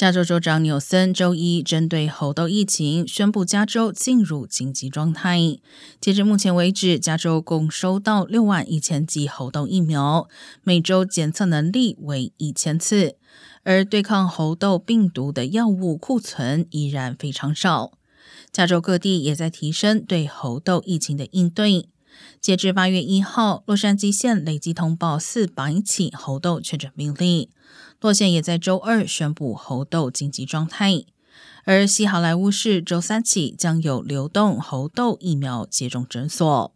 加州州长纽森周一针对猴痘疫情宣布，加州进入紧急状态。截至目前为止，加州共收到六万一千剂猴痘疫苗，每周检测能力为一千次，而对抗猴痘病毒的药物库存依然非常少。加州各地也在提升对猴痘疫情的应对。截至八月一号，洛杉矶县累计通报四百起猴痘确诊病例。洛县也在周二宣布猴痘紧急状态，而西好莱坞市周三起将有流动猴痘疫苗接种诊所。